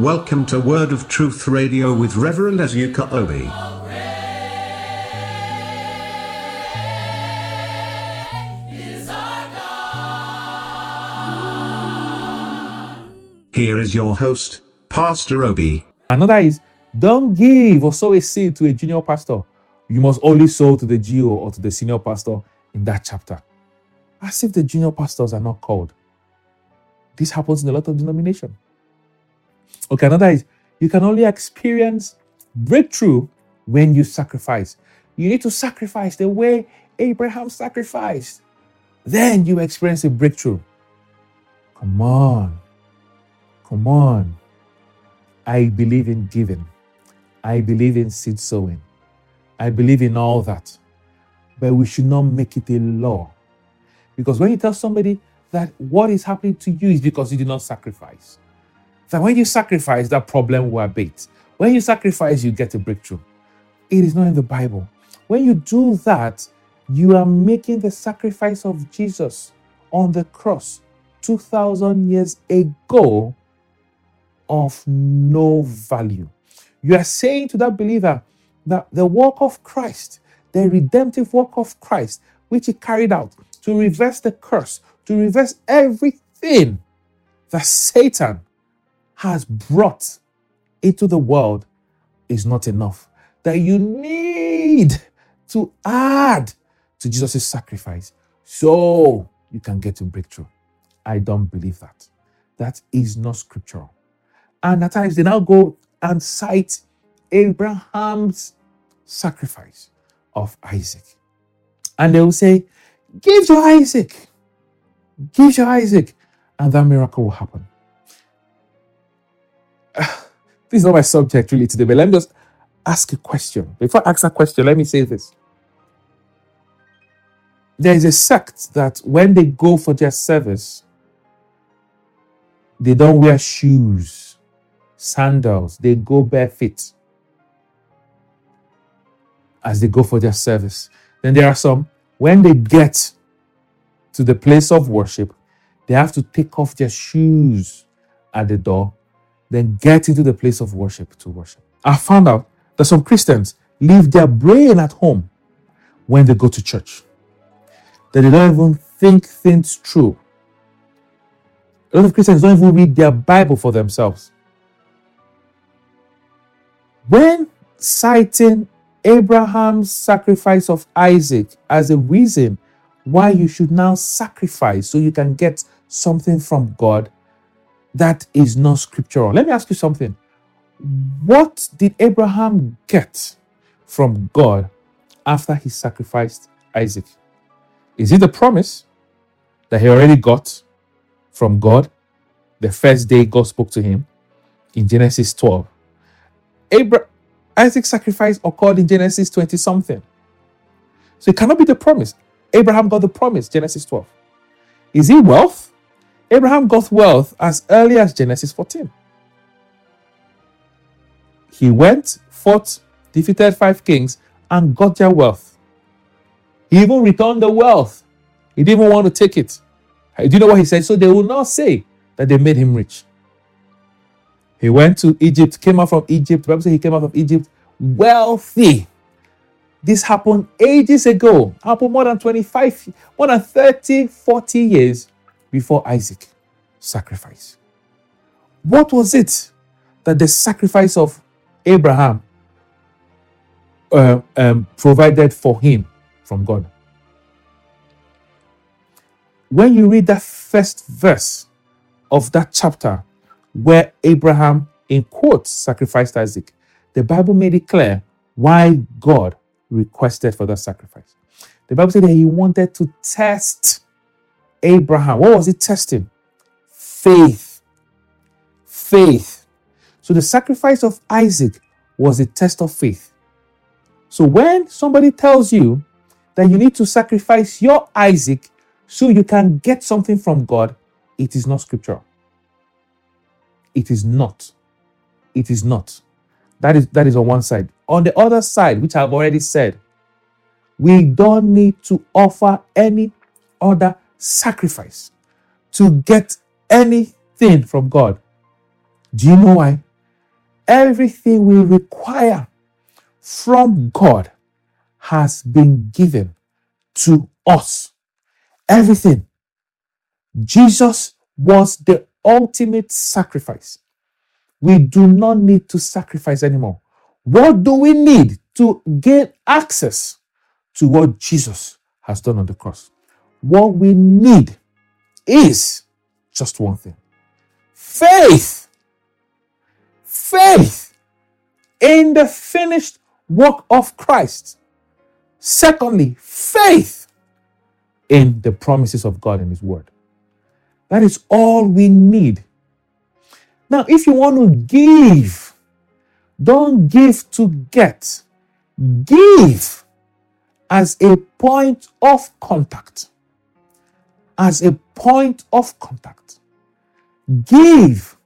Welcome to Word of Truth Radio with Reverend Ezuka Obi. Here is your host, Pastor Obi. Another is don't give or sow a seed to a junior pastor. You must only sow to the GO or to the senior pastor in that chapter. As if the junior pastors are not called. This happens in a lot of denomination. Okay, another is you can only experience breakthrough when you sacrifice. You need to sacrifice the way Abraham sacrificed. Then you experience a breakthrough. Come on. Come on. I believe in giving. I believe in seed sowing. I believe in all that. But we should not make it a law. Because when you tell somebody that what is happening to you is because you did not sacrifice, that when you sacrifice, that problem will abate. When you sacrifice, you get a breakthrough. It is not in the Bible. When you do that, you are making the sacrifice of Jesus on the cross 2,000 years ago of no value. You are saying to that believer that the work of Christ, the redemptive work of Christ, which he carried out to reverse the curse, to reverse everything that Satan has brought into the world, is not enough. That you need to add to Jesus' sacrifice so you can get a breakthrough. I don't believe that. That is not scriptural. And at times they now go and cite Abraham's sacrifice of Isaac. And they will say, Give to Isaac, give to Isaac, and that miracle will happen. this is not my subject really today, but let me just ask a question. Before I ask a question, let me say this. There is a sect that when they go for their service, they don't wear shoes, sandals, they go barefoot as they go for their service. Then there are some, when they get to the place of worship, they have to take off their shoes at the door, then get into the place of worship to worship. I found out that some Christians leave their brain at home when they go to church, that they don't even think things through. A lot of Christians don't even read their Bible for themselves. When citing Abraham's sacrifice of Isaac as a reason why you should now sacrifice so you can get something from God, that is not scriptural. Let me ask you something. What did Abraham get from God after he sacrificed Isaac? Is it the promise that he already got from God the first day God spoke to him in Genesis 12? Abraham Isaac's sacrifice occurred in Genesis 20 something. So it cannot be the promise. Abraham got the promise, Genesis 12. Is it wealth? Abraham got wealth as early as Genesis 14. He went, fought, defeated five kings, and got their wealth. He even returned the wealth. He didn't even want to take it. Do you know what he said? So they will not say that they made him rich. He went to Egypt, came out from Egypt. The Bible says he came out of Egypt wealthy. This happened ages ago. Happened more than 25, more than 30, 40 years before Isaac sacrifice. What was it that the sacrifice of Abraham uh, um, provided for him from God? When you read that first verse of that chapter, where Abraham, in quotes, sacrificed Isaac, the Bible made it clear why God requested for that sacrifice. The Bible said that he wanted to test Abraham. What was he testing? Faith. Faith. So the sacrifice of Isaac was a test of faith. So when somebody tells you that you need to sacrifice your Isaac so you can get something from God, it is not scriptural. It is not. It is not. That is that is on one side. On the other side, which I've already said, we don't need to offer any other sacrifice to get anything from God. Do you know why? everything we require from God has been given to us. Everything. Jesus was the ultimate sacrifice. We do not need to sacrifice anymore. What do we need to gain access to what Jesus has done on the cross? What we need is just one thing faith. Faith in the finished work of Christ. Secondly, faith in the promises of God in His Word. That is all we need. Now, if you want to give, don't give to get, give as a point of contact. As a point of contact. Give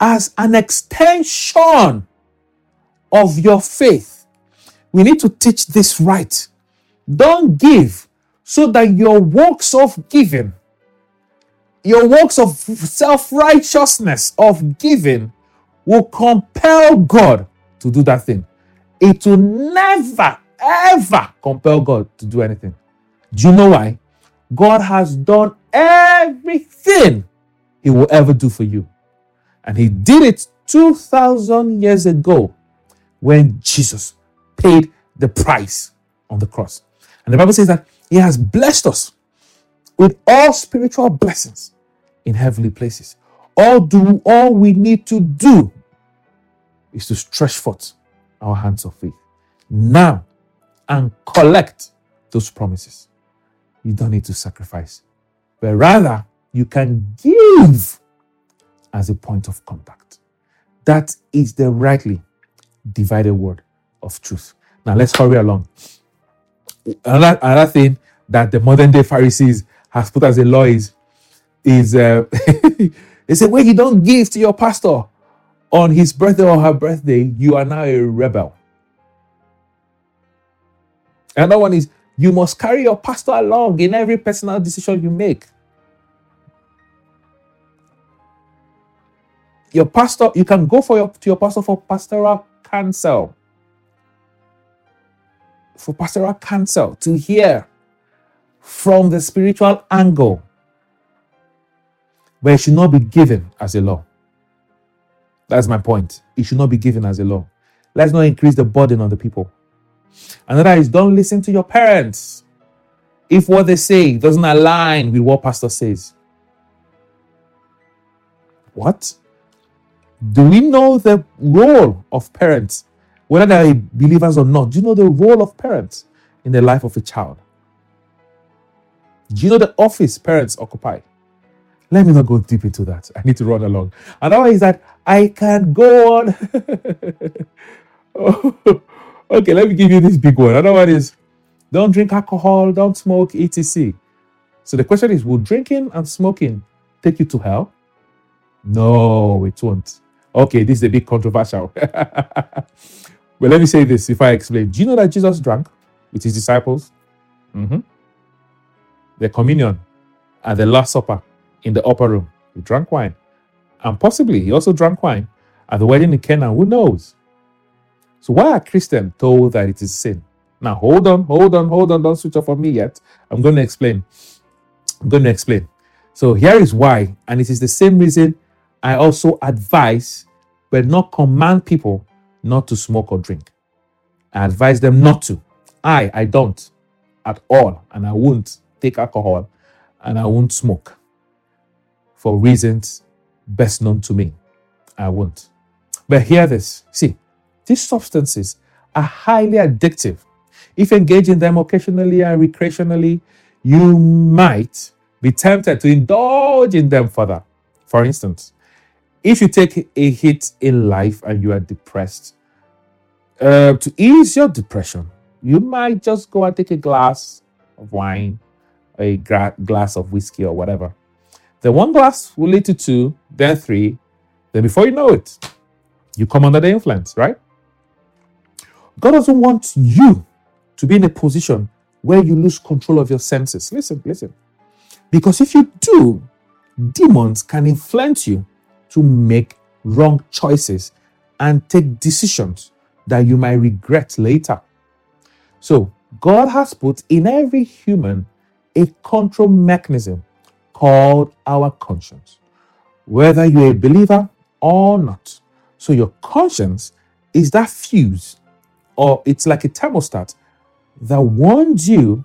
as an extension of your faith. We need to teach this right. Don't give so that your works of giving, your works of self righteousness of giving, will compel God to do that thing. It will never, ever compel God to do anything. Do you know why? God has done everything He will ever do for you. And He did it 2,000 years ago when Jesus paid the price on the cross. And the Bible says that He has blessed us with all spiritual blessings in heavenly places. All do all we need to do is to stretch forth our hands of faith now and collect those promises. You don't need to sacrifice, but rather you can give as a point of contact. That is the rightly divided word of truth. Now let's hurry along. Another, another thing that the modern day Pharisees has put as a law is, is uh, they say, when you don't give to your pastor on his birthday or her birthday, you are now a rebel. Another one is, you must carry your pastor along in every personal decision you make. Your pastor, you can go for your to your pastor for pastoral counsel. For pastoral counsel to hear from the spiritual angle, but it should not be given as a law. That's my point. It should not be given as a law. Let's not increase the burden on the people. Another is don't listen to your parents if what they say doesn't align with what pastor says. What? Do we know the role of parents, whether they are believers or not? Do you know the role of parents in the life of a child? Do you know the office parents occupy? Let me not go deep into that. I need to run along. Another is that I can't go on. Oh. Okay, let me give you this big one. Another one is don't drink alcohol, don't smoke, etc. So the question is Will drinking and smoking take you to hell? No, it won't. Okay, this is a bit controversial. but let me say this if I explain. Do you know that Jesus drank with his disciples? Mm-hmm. The communion and the Last Supper in the upper room. He drank wine. And possibly he also drank wine at the wedding in Cana. Who knows? So why are Christians told that it is sin? Now hold on, hold on, hold on. Don't switch off on me yet. I'm going to explain. I'm going to explain. So here is why, and it is the same reason I also advise, but not command people not to smoke or drink. I advise them not to. I, I don't at all, and I won't take alcohol, and I won't smoke for reasons best known to me. I won't. But hear this. See, these substances are highly addictive. If engaged in them occasionally and recreationally, you might be tempted to indulge in them further. For instance, if you take a hit in life and you are depressed, uh, to ease your depression, you might just go and take a glass of wine, a gra- glass of whiskey, or whatever. Then one glass will lead to two, then three. Then before you know it, you come under the influence, right? God doesn't want you to be in a position where you lose control of your senses. Listen, listen. Because if you do, demons can influence you to make wrong choices and take decisions that you might regret later. So, God has put in every human a control mechanism called our conscience, whether you're a believer or not. So, your conscience is that fuse, or it's like a thermostat that warns you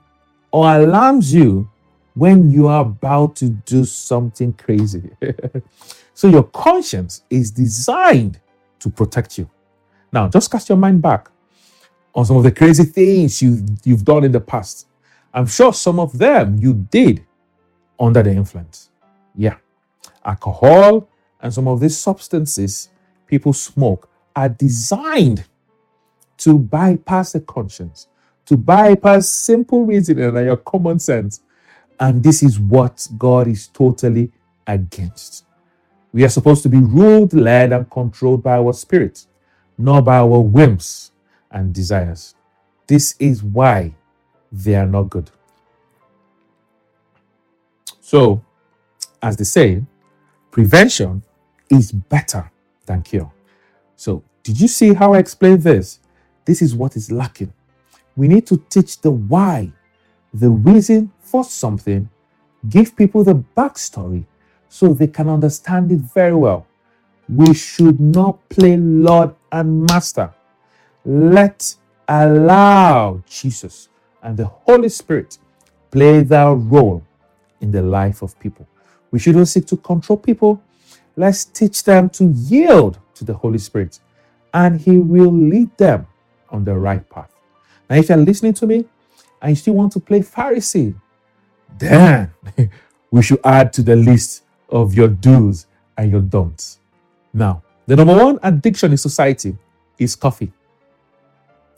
or alarms you when you are about to do something crazy. so, your conscience is designed to protect you. Now, just cast your mind back on some of the crazy things you've, you've done in the past. I'm sure some of them you did under the influence. Yeah. Alcohol and some of these substances people smoke are designed to bypass the conscience, to bypass simple reasoning and your common sense. And this is what God is totally against. We are supposed to be ruled, led, and controlled by our spirit, not by our whims and desires. This is why they are not good. So, as they say, prevention is better than cure. So, did you see how I explained this? This is what is lacking. We need to teach the why, the reason for something, give people the backstory so they can understand it very well. We should not play Lord and Master. Let allow Jesus and the Holy Spirit play their role in the life of people. We shouldn't seek to control people. Let's teach them to yield to the Holy Spirit, and He will lead them on the right path. Now, if you're listening to me and you still want to play Pharisee, then we should add to the list of your do's and your don'ts. Now, the number one addiction in society is coffee.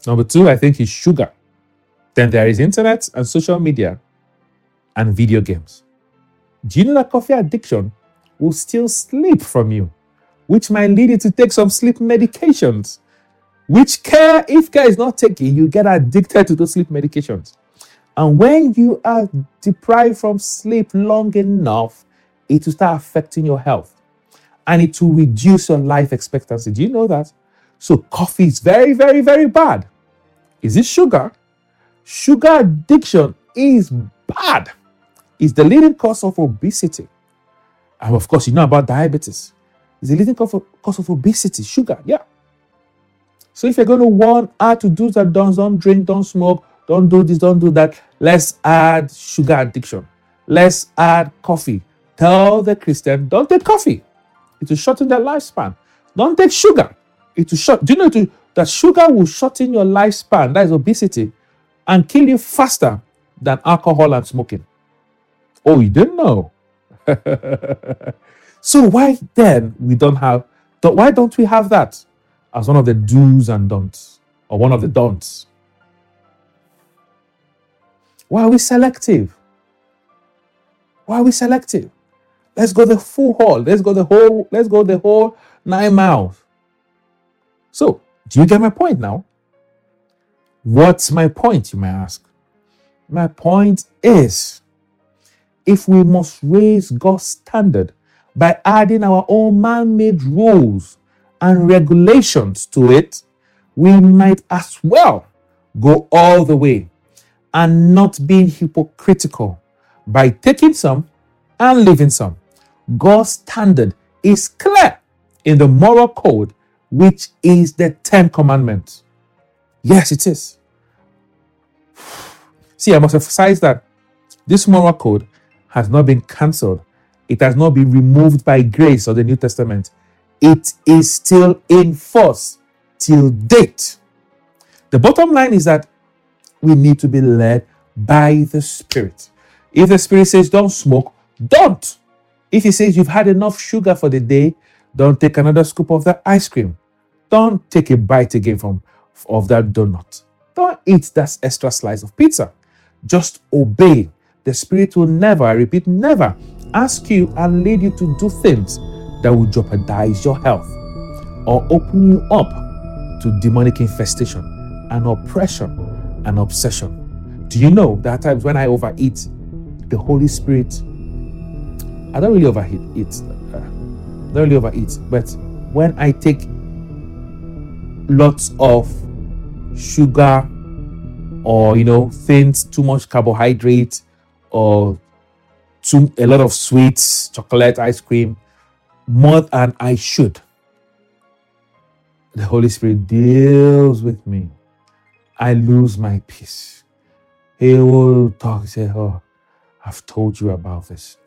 Number two, I think, is sugar. Then there is internet and social media and video games. Do you know that coffee addiction will steal sleep from you, which might lead you to take some sleep medications? Which care, if care is not taken, you get addicted to those sleep medications. And when you are deprived from sleep long enough, it will start affecting your health and it will reduce your life expectancy. Do you know that? So, coffee is very, very, very bad. Is it sugar? Sugar addiction is bad. It's the leading cause of obesity. And of course, you know about diabetes. It's the leading cause of, cause of obesity, sugar. Yeah. So if you're going to want add to do that, don't, don't drink, don't smoke, don't do this, don't do that. Let's add sugar addiction. Let's add coffee. Tell the Christian, don't take coffee. It will shorten their lifespan. Don't take sugar. It will short. Do you know to, that sugar will shorten your lifespan? That is obesity, and kill you faster than alcohol and smoking. Oh, you didn't know. so why then we don't have? Why don't we have that as one of the do's and don'ts, or one of the don'ts? Why are we selective? Why are we selective? Let's go the full haul. Let's go the whole, let's go the whole nine miles. So, do you get my point now? What's my point, you may ask? My point is if we must raise God's standard by adding our own man made rules and regulations to it, we might as well go all the way and not being hypocritical by taking some and leaving some. God's standard is clear in the moral code, which is the Ten Commandments. Yes, it is. See, I must emphasize that this moral code has not been cancelled, it has not been removed by grace of the New Testament. It is still in force till date. The bottom line is that we need to be led by the Spirit. If the Spirit says don't smoke, don't. If He says you've had enough sugar for the day, don't take another scoop of that ice cream. Don't take a bite again from of that donut. Don't eat that extra slice of pizza. Just obey. The Spirit will never, I repeat, never ask you and lead you to do things that will jeopardize your health or open you up to demonic infestation and oppression and obsession. Do you know that times when I overeat, the Holy Spirit, I don't really overeat, it, uh, don't really overeat, but when I take lots of sugar or you know things too much carbohydrate or too a lot of sweets chocolate ice cream more than i should. The holy spirit deals with me. I lose my peace. He will talk say oh i've told you about this.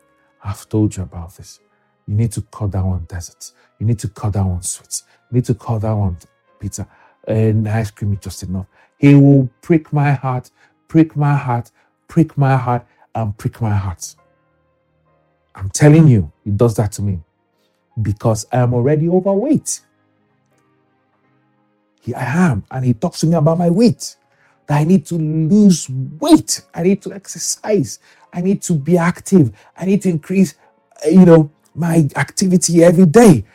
I've told you about this. You need to cut down on desserts you need to cut down on sweets. You need to cut down on pizza and ice cream is just enough. He will prick my heart, prick my heart, prick my heart, and prick my heart. I'm telling you, he does that to me because I am already overweight. Here I am, and he talks to me about my weight. That I need to lose weight. I need to exercise. I need to be active. I need to increase, uh, you know, my activity every day.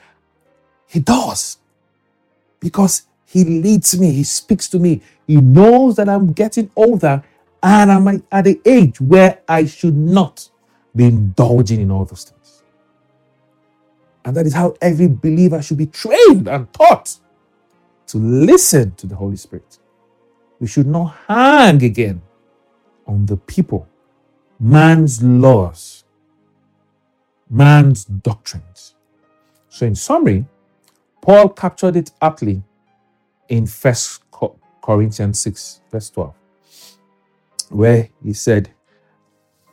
He does because he leads me. He speaks to me. He knows that I'm getting older and I'm at the age where I should not be indulging in all those things. And that is how every believer should be trained and taught to listen to the Holy Spirit. We should not hang again on the people, man's laws, man's doctrines. So, in summary, Paul captured it aptly in First Corinthians 6, verse 12, where he said,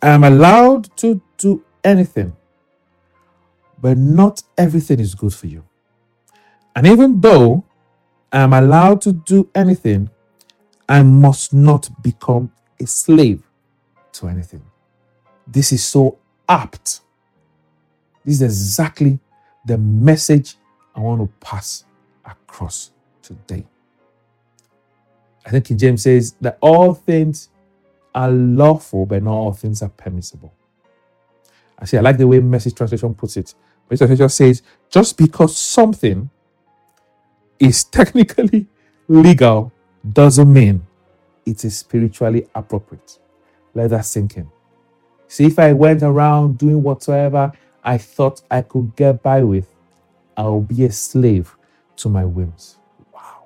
I am allowed to do anything, but not everything is good for you. And even though I am allowed to do anything, I must not become a slave to anything. This is so apt. This is exactly the message I want to pass across today. I think King James says that all things are lawful, but not all things are permissible. I see, I like the way Message Translation puts it. Message Translation says, just because something is technically legal doesn't mean it is spiritually appropriate. Let that sink in. See, if I went around doing whatsoever I thought I could get by with, I'll be a slave to my whims. Wow.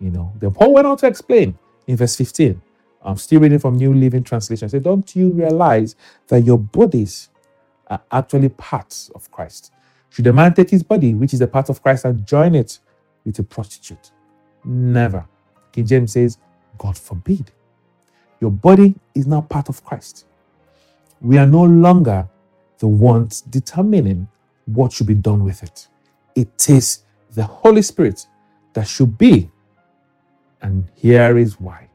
You know, then Paul went on to explain in verse 15. I'm still reading from New Living Translation. Say, don't you realize that your bodies are actually parts of Christ? Should a man take his body, which is a part of Christ, and join it with a prostitute? Never. King James says, God forbid. Your body is now part of Christ. We are no longer the ones determining what should be done with it. It is the Holy Spirit that should be and here is why.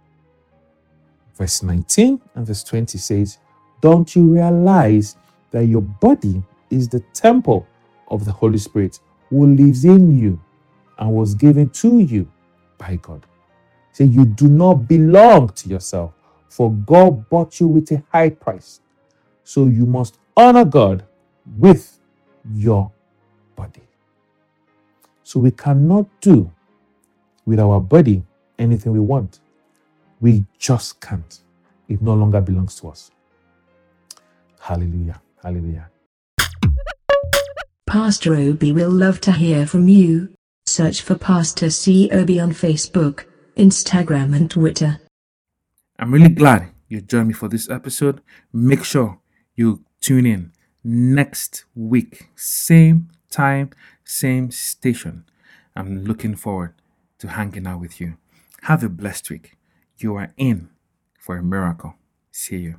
Verse 19 and verse 20 says, Don't you realize that your body is the temple of the Holy Spirit who lives in you and was given to you by God? Say, You do not belong to yourself, for God bought you with a high price. So you must honor God with your body. So we cannot do with our body anything we want. We just can't. It no longer belongs to us. Hallelujah. Hallelujah. Pastor Obi will love to hear from you. Search for Pastor C. Obi on Facebook, Instagram, and Twitter. I'm really glad you joined me for this episode. Make sure you tune in next week, same time, same station. I'm looking forward to hanging out with you. Have a blessed week. You are in for a miracle. See you.